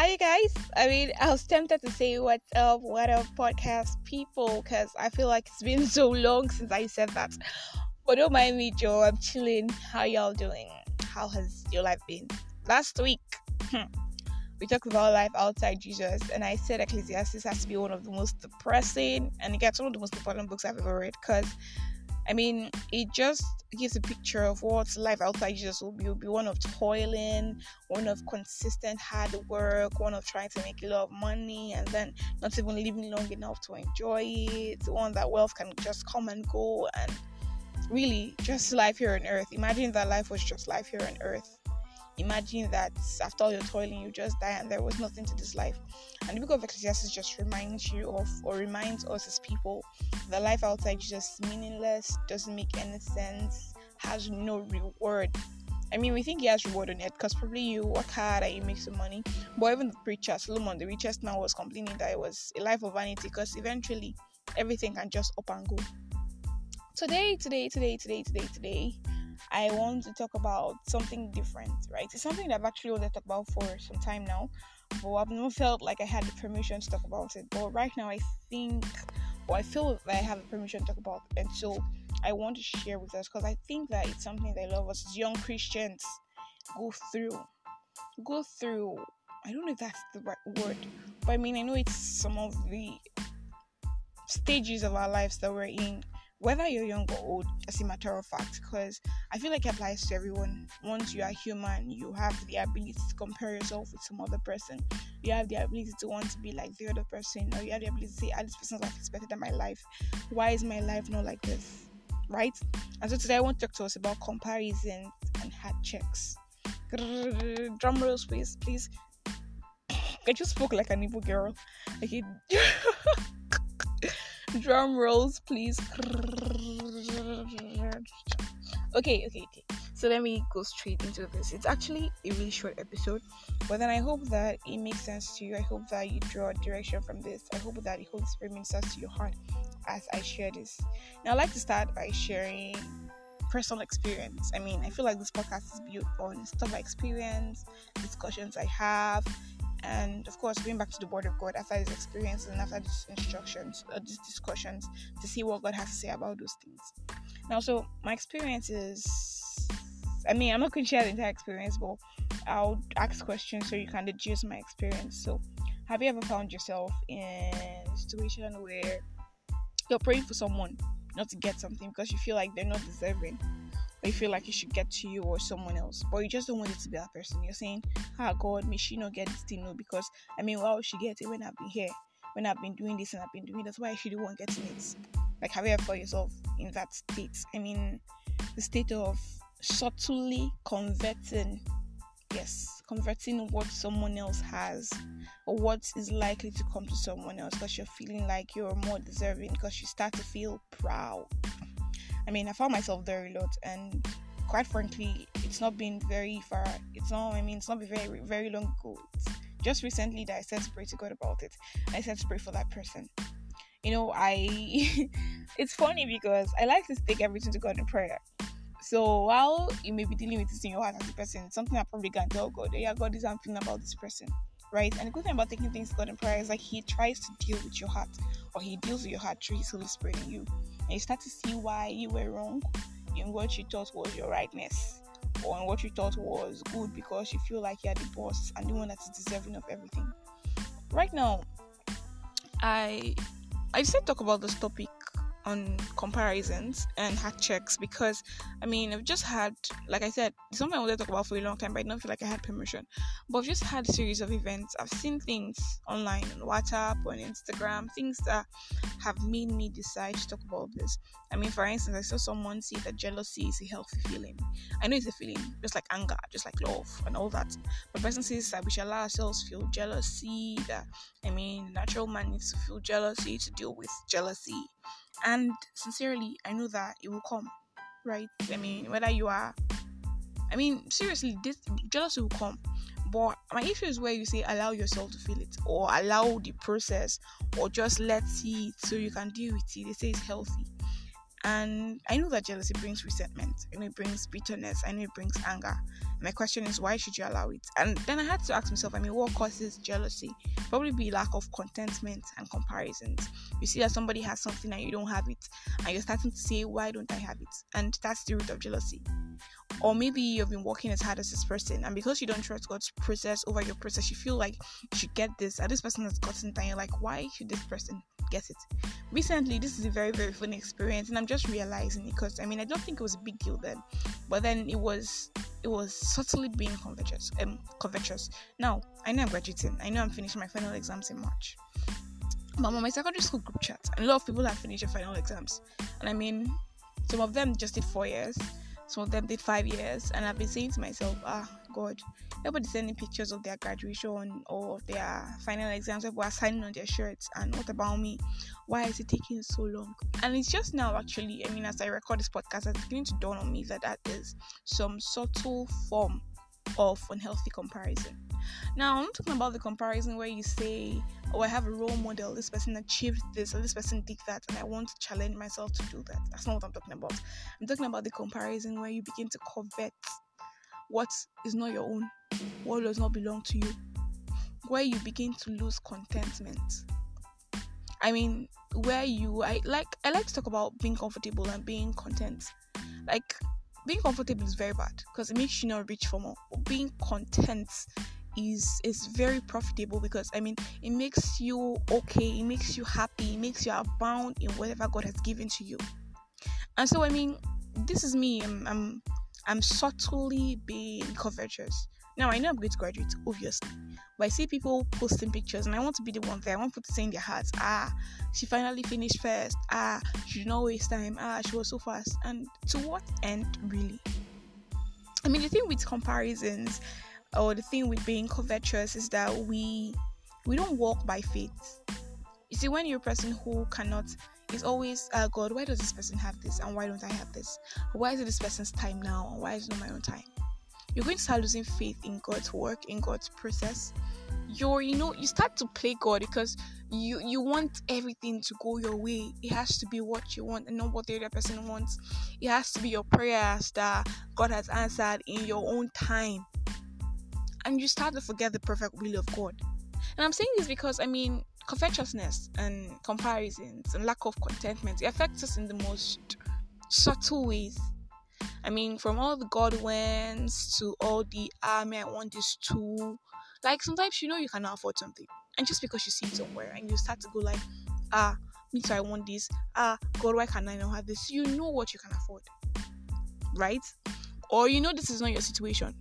Hi, guys. I mean, I was tempted to say what's up, what up, podcast people, because I feel like it's been so long since I said that. But don't mind me, Joe. I'm chilling. How y'all doing? How has your life been? Last week, hmm, we talked about life outside Jesus, and I said Ecclesiastes has to be one of the most depressing and it gets one of the most important books I've ever read because I mean, it just gives a picture of what life outside Jesus will be. Will be one of toiling, one of consistent hard work, one of trying to make a lot of money, and then not even living long enough to enjoy it. One that wealth can just come and go, and really just life here on earth. Imagine that life was just life here on earth imagine that after all your toiling, you just die and there was nothing to this life. And the book of Ecclesiastes just reminds you of, or reminds us as people, the life outside is just meaningless, doesn't make any sense, has no reward. I mean, we think he has reward on it because probably you work hard and you make some money. But even the preacher, Solomon, the richest man, was complaining that it was a life of vanity because eventually everything can just up and go. Today, today, today, today, today, today, I want to talk about something different, right? It's something that I've actually wanted to talk about for some time now, but I've not felt like I had the permission to talk about it. But right now, I think, or I feel that I have the permission to talk about it, and so I want to share with us because I think that it's something that a lot of us young Christians go through. Go through. I don't know if that's the right word, but I mean, I know it's some of the stages of our lives that we're in whether you're young or old, as a matter of fact, because I feel like it applies to everyone. Once you are human, you have the ability to compare yourself with some other person. You have the ability to want to be like the other person, or you have the ability to say, ah, this person's life is better than my life. Why is my life not like this? Right? And so today I want to talk to us about comparisons and heart checks. Drum rolls, please, please. I just spoke like an evil girl. Like. Drum rolls, please. Okay, okay, okay. So let me go straight into this. It's actually a really short episode, but then I hope that it makes sense to you. I hope that you draw direction from this. I hope that the Holy Spirit ministers to your heart as I share this. Now, I'd like to start by sharing personal experience. I mean, I feel like this podcast is built on stuff I experience, discussions I have, and of course going back to the word of god after these experiences and after these instructions or uh, these discussions to see what god has to say about those things. Now so my experience is i mean i'm not going to share the entire experience but i'll ask questions so you can deduce my experience. So have you ever found yourself in a situation where you're praying for someone not to get something because you feel like they're not deserving or you feel like it should get to you or someone else, but you just don't want it to be that person. You're saying, Ah, God, may she not get this thing? No, because I mean, why would she get it when I've been here, when I've been doing this and I've been doing that's why she one getting it. Like, have you ever found yourself in that state? I mean, the state of subtly converting, yes, converting what someone else has or what is likely to come to someone else because you're feeling like you're more deserving because you start to feel proud I mean, I found myself there a lot, and quite frankly, it's not been very far. It's not. I mean, it's not been very very long ago. It's just recently that I said to pray to God about it. I said to pray for that person. You know, I. it's funny because I like to take everything to God in prayer. So while you may be dealing with this in your heart as a person, something I probably can tell God. Yeah, God, is I'm feeling about this person right? And the good thing about taking things to God in prayer is like He tries to deal with your heart, or He deals with your heart through His Holy Spirit in you and you start to see why you were wrong in what you thought was your rightness or in what you thought was good because you feel like you're the boss and the one that is deserving of everything. Right now, I I said talk about this topic on comparisons and heart checks because I mean I've just had like I said something I wanted to talk about for a long time but I don't feel like I had permission. But I've just had a series of events. I've seen things online on WhatsApp on Instagram things that have made me decide to talk about this. I mean for instance I saw someone say that jealousy is a healthy feeling. I know it's a feeling just like anger just like love and all that. But person says that we should allow ourselves feel jealousy that I mean natural man needs to feel jealousy to deal with jealousy and sincerely i know that it will come right? I mean whether you are i mean seriously this jealousy will come. But my issue is where you say allow yourself to feel it or allow the process or just let it so you can deal with it. They say it's healthy And I know that jealousy brings resentment, and it brings bitterness, and it brings anger. My question is, why should you allow it? And then I had to ask myself, I mean, what causes jealousy? Probably be lack of contentment and comparisons. You see that somebody has something and you don't have it, and you're starting to say, why don't I have it? And that's the root of jealousy. Or maybe you've been working as hard as this person, and because you don't trust God's process over your process, you feel like you should get this, and this person has gotten it, and you're like, why should this person get it? Recently, this is a very, very funny experience, and I'm just realizing it because I mean, I don't think it was a big deal then, but then it was it was subtly being covetous. Um, covetous. Now I know I'm graduating. I know I'm finishing my final exams in March. But on my secondary school group chat, and a lot of people have finished their final exams, and I mean, some of them just did four years, some of them did five years, and I've been saying to myself, ah, God, everybody sending pictures of their graduation or of their final exams, people are signing on their shirts, and what about me? Why is it taking so long? And it's just now, actually, I mean, as I record this podcast, it's beginning to dawn on me that that is some subtle form of unhealthy comparison. Now, I'm talking about the comparison where you say, Oh, I have a role model, this person achieved this, or this person did that, and I want to challenge myself to do that. That's not what I'm talking about. I'm talking about the comparison where you begin to covet what is not your own, what does not belong to you, where you begin to lose contentment. I mean, where you I like I like to talk about being comfortable and being content. Like being comfortable is very bad because it makes you not reach for more. But being content is is very profitable because I mean it makes you okay, it makes you happy, it makes you abound in whatever God has given to you. And so I mean, this is me. I'm I'm, I'm subtly being covetous. Now I know I'm going to graduate, obviously, but I see people posting pictures, and I want to be the one there. I want people to say in their hearts, "Ah, she finally finished first. Ah, she did not waste time. Ah, she was so fast." And to what end, really? I mean, the thing with comparisons or the thing with being covetous is that we we don't walk by faith. You see, when you're a person who cannot, it's always, uh, God, why does this person have this and why don't I have this? Why is it this person's time now and why is it not my own time? You're going to start losing faith in God's work, in God's process. You're, you know, you start to play God because you you want everything to go your way. It has to be what you want and not what the other person wants. It has to be your prayers that God has answered in your own time and you start to forget the perfect will of God. And I'm saying this because I mean, covetousness and comparisons and lack of contentment it affects us in the most subtle ways. I mean, from all the Godwins to all the ah, I want this too. Like sometimes you know you cannot afford something, and just because you see it somewhere and you start to go like, ah, me too, I want this. Ah, God, why can't I not have this? You know what you can afford, right? Or you know this is not your situation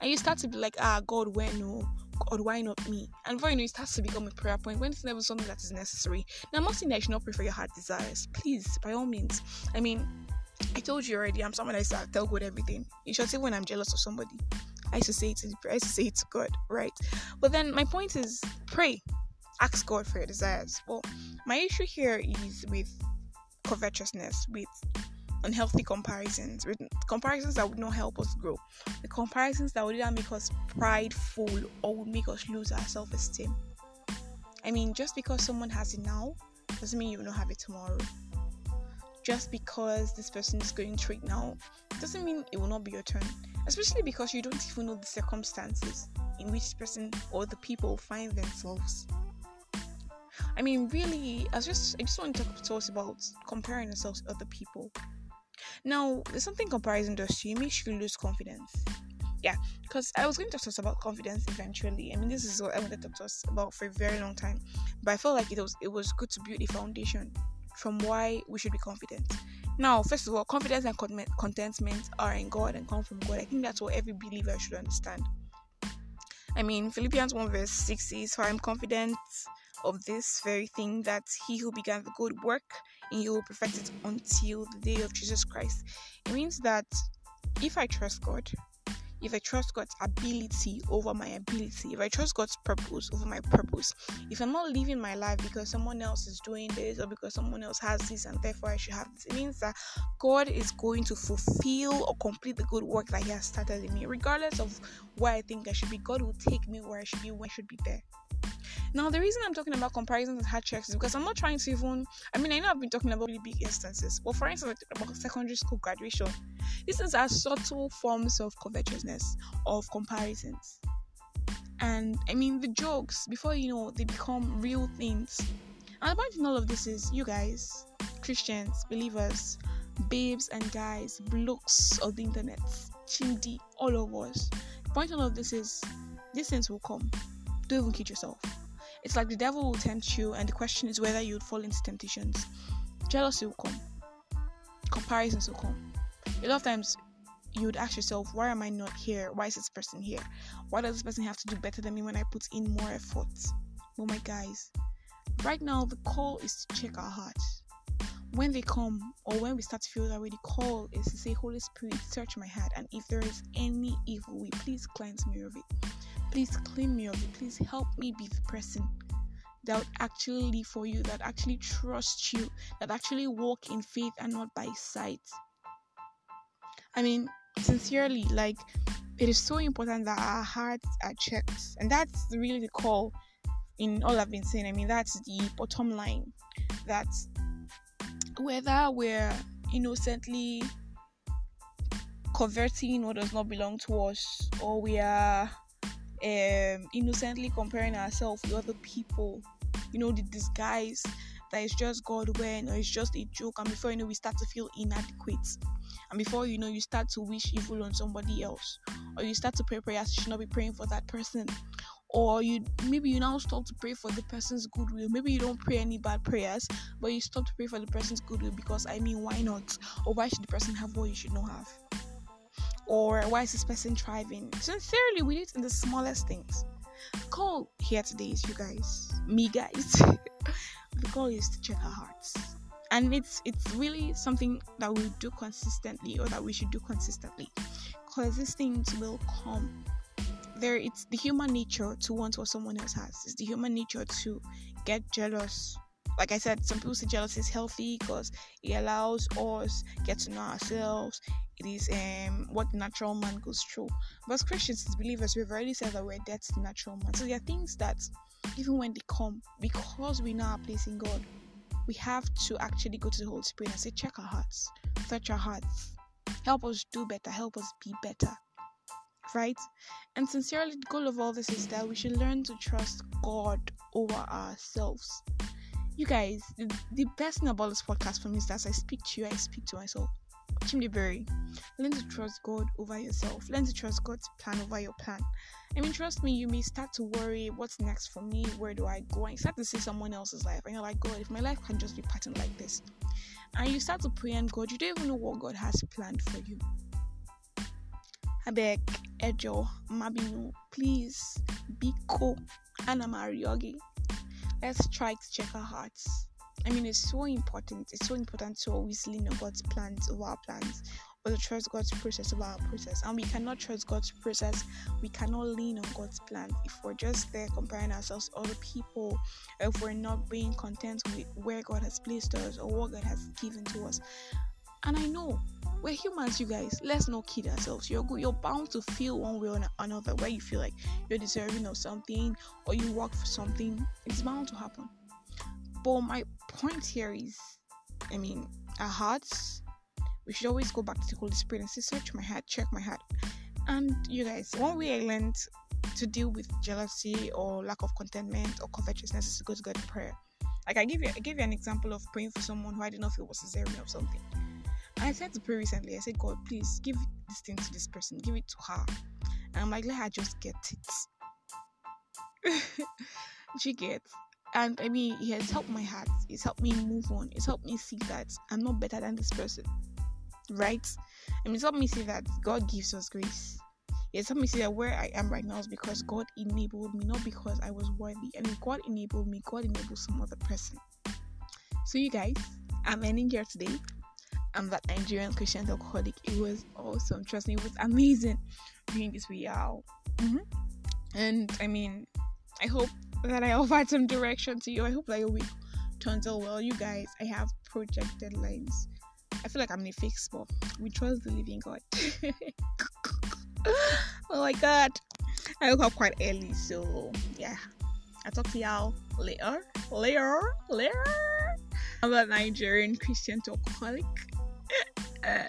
and you start to be like, ah, God, when no, God, why not me? And before you know, it starts to become a prayer point when it's never something that is necessary. Now, I'm not saying that you should not pray for your heart desires. Please, by all means. I mean, I told you already, I'm someone that I tell God everything. You should say when I'm jealous of somebody. I used to say it to I used to say it to God, right? But then my point is pray. Ask God for your desires. Well, my issue here is with covetousness, with unhealthy comparisons, comparisons that would not help us grow, the comparisons that would either make us prideful or would make us lose our self esteem. I mean, just because someone has it now doesn't mean you will not have it tomorrow. Just because this person is going through it now doesn't mean it will not be your turn. Especially because you don't even know the circumstances in which this person or the people find themselves. I mean, really, I just I just want to talk to us about comparing ourselves to other people. Now, there's something comparison does to you. Makes you lose confidence. Yeah, because I was going to talk to us about confidence eventually. I mean, this is what I wanted to talk to us about for a very long time, but I felt like it was it was good to build a foundation from why we should be confident. Now, first of all, confidence and contentment are in God and come from God. I think that's what every believer should understand. I mean, Philippians 1 verse 6 says, For I'm confident of this very thing that he who began the good work in you will perfect it until the day of Jesus Christ. It means that if I trust God, if I trust God's ability over my ability, if I trust God's purpose over my purpose, if I'm not living my life because someone else is doing this or because someone else has this and therefore I should have this, it means that God is going to fulfill or complete the good work that He has started in me, regardless of where I think I should be. God will take me where I should be, where I should be there. Now, the reason I'm talking about comparisons and heart checks is because I'm not trying to even. I mean, I know I've been talking about really big instances, but for instance, about secondary school graduation, these things are subtle forms of covetousness, of comparisons. And I mean, the jokes, before you know, they become real things. And the point in all of this is, you guys, Christians, believers, babes and guys, blokes of the internet, chindi, all of us. The point in all of this is, these things will come. Don't even kid yourself. It's like the devil will tempt you, and the question is whether you would fall into temptations. Jealousy will come, comparisons will come. A lot of times, you would ask yourself, why am I not here? Why is this person here? Why does this person have to do better than me when I put in more effort? Oh my guys, right now the call is to check our hearts. When they come or when we start to feel that way, the call is to say, Holy Spirit, search my heart, and if there is any evil way, please cleanse me of it. Please clean me it. Please help me be the person that would actually live for you, that actually trust you, that actually walk in faith and not by sight. I mean, sincerely, like it is so important that our hearts are checked, and that's really the call in all I've been saying. I mean, that's the bottom line. That whether we're innocently converting what does not belong to us, or we are um, innocently comparing ourselves with other people, you know, the disguise that is just God when or it's just a joke, and before you know, we start to feel inadequate. And before you know you start to wish evil on somebody else. Or you start to pray prayers you should not be praying for that person. Or you maybe you now stop to pray for the person's goodwill. Maybe you don't pray any bad prayers but you stop to pray for the person's goodwill because i mean why not? Or why should the person have what you should not have or why is this person thriving? Sincerely we need in the smallest things. Call here today is you guys. Me guys. The goal is to check our hearts. And it's it's really something that we do consistently or that we should do consistently. Because these things will come. There it's the human nature to want what someone else has. It's the human nature to get jealous like i said some people say jealousy is healthy because it allows us get to know ourselves it is um what the natural man goes through but as christians as believers we've already said that we're dead to the natural man so there are things that even when they come because we know our place in god we have to actually go to the Holy Spirit and say, check our hearts, search our hearts, help us do better, help us be better. Right? And sincerely, the goal of all this is that we should learn to trust God over ourselves. You guys, the, the best thing about this podcast for me is that as I speak to you, I speak to myself. Chimneyberry, learn to trust God over yourself. Learn to trust God's plan over your plan. I mean, trust me, you may start to worry what's next for me? Where do I go? And start to see someone else's life, and you're like, God, if my life can just be patterned like this. And you start to pray, and God, you don't even know what God has planned for you. I beg, Ejo, Mabinu, please, Biko, Anna Mariogi. Let's to check our hearts. I mean, it's so important. It's so important to always lean on God's plans over our plans, or to trust God's process over our process. And we cannot trust God's process. We cannot lean on God's plan if we're just there comparing ourselves to other people, if we're not being content with where God has placed us or what God has given to us. And I know we're humans, you guys. Let's not kid ourselves. You're. You're bound to feel one way or another where you feel like you're deserving of something or you work for something. It's bound to happen. But my point here is, I mean, our hearts we should always go back to the Holy Spirit and say, Search my heart, check my heart. And you guys, one way I learned to deal with jealousy or lack of contentment or covetousness is to go to God in prayer. Like I give you I gave you an example of praying for someone who I didn't know if it was cesarean or something. I said to pray recently, I said, God, please give this thing to this person, give it to her. And I'm like, let her just get it. she gets. And I mean, it has helped my heart. It's helped me move on. It's helped me see that I'm not better than this person right? I mean, let me say that God gives us grace. Yes, let me say that where I am right now is because God enabled me, not because I was worthy. And if God enabled me, God enabled some other person. So, you guys, I'm ending here today. I'm that Nigerian Christian alcoholic. It was awesome. Trust me, it was amazing doing this with y'all. Mm-hmm. And I mean, I hope that I offered some direction to you. I hope that your week turns out well. You guys, I have project deadlines I feel like I'm in a fake spot. We trust the living God. oh my god. I woke up quite early, so yeah. I'll talk to y'all later, later, later about Nigerian Christian alcoholic. Uh,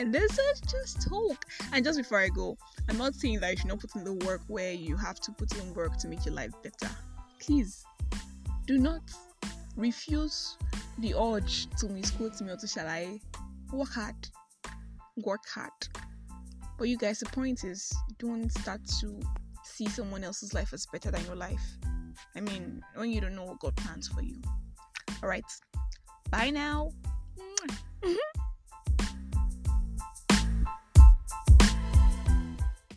and this is just talk. And just before I go, I'm not saying that you should not put in the work where you have to put in work to make your life better. Please do not refuse the urge to misquote me or to shall I work hard. Work hard. But you guys, the point is don't start to see someone else's life as better than your life. I mean, when you don't know what God plans for you. Alright. Bye now.